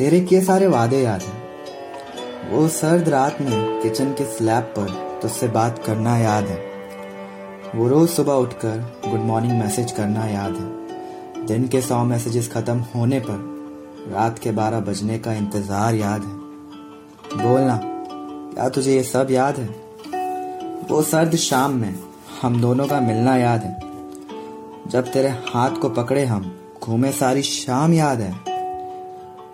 तेरे किए सारे वादे याद हैं। वो सर्द रात में किचन के स्लैब पर तुझसे बात करना याद है। वो रोज सुबह उठकर गुड मॉर्निंग मैसेज करना याद है। दिन के सौ मैसेजेस खत्म होने पर रात के बारह बजने का इंतज़ार याद है। बोलना, क्या तुझे ये सब याद है? वो सर्द शाम में हम दोनों का मिलना याद है। जब तेरे हाथ को पकड़े हम, घूमे सारी शाम याद है।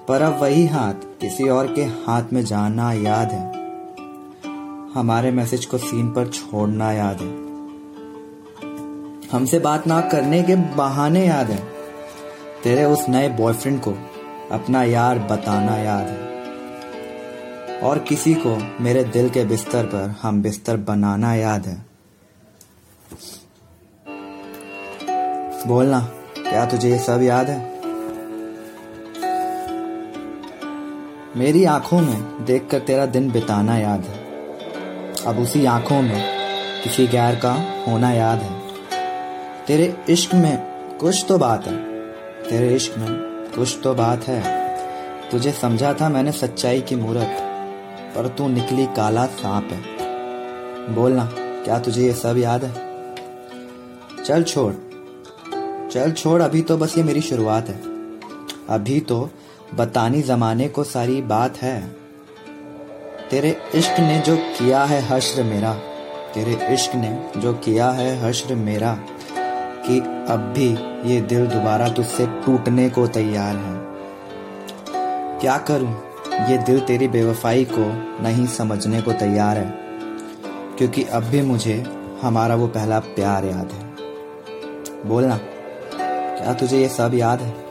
पर अब वही हाथ किसी और के हाथ में जाना याद है। हमारे मैसेज को सीन पर छोड़ना याद है। हमसे बात ना करने के बहाने याद है। तेरे उस नए बॉयफ्रेंड को अपना यार बताना याद है। और किसी को मेरे दिल के बिस्तर पर हम बिस्तर बनाना याद है। बोलना, क्या तुझे ये सब याद है? मेरी आँखों में देखकर तेरा दिन बिताना याद है। अब उसी आँखों में किसी गैर का होना याद है। तेरे इश्क में कुछ तो बात है। तेरे इश्क में कुछ तो बात है। तुझे समझा था मैंने सच्चाई की मूर्त, पर तू निकली काला सांप है। बोलना क्या तुझे ये सब याद है? चल छोड़। चल छोड़, अभी तो बस ये मेरी शुरुआत है। अभी तो बतानी जमाने को सारी बात है। तेरे इश्क ने जो किया है हश्र मेरा, तेरे इश्क ने जो किया है हश्र मेरा, कि अब भी ये दिल दोबारा तुझसे टूटने को तैयार है। क्या करूँ? ये दिल तेरी बेवफाई को नहीं समझने को तैयार है, क्योंकि अब भी मुझे हमारा वो पहला प्यार याद है। बोलना, क्या तुझे ये सब याद है?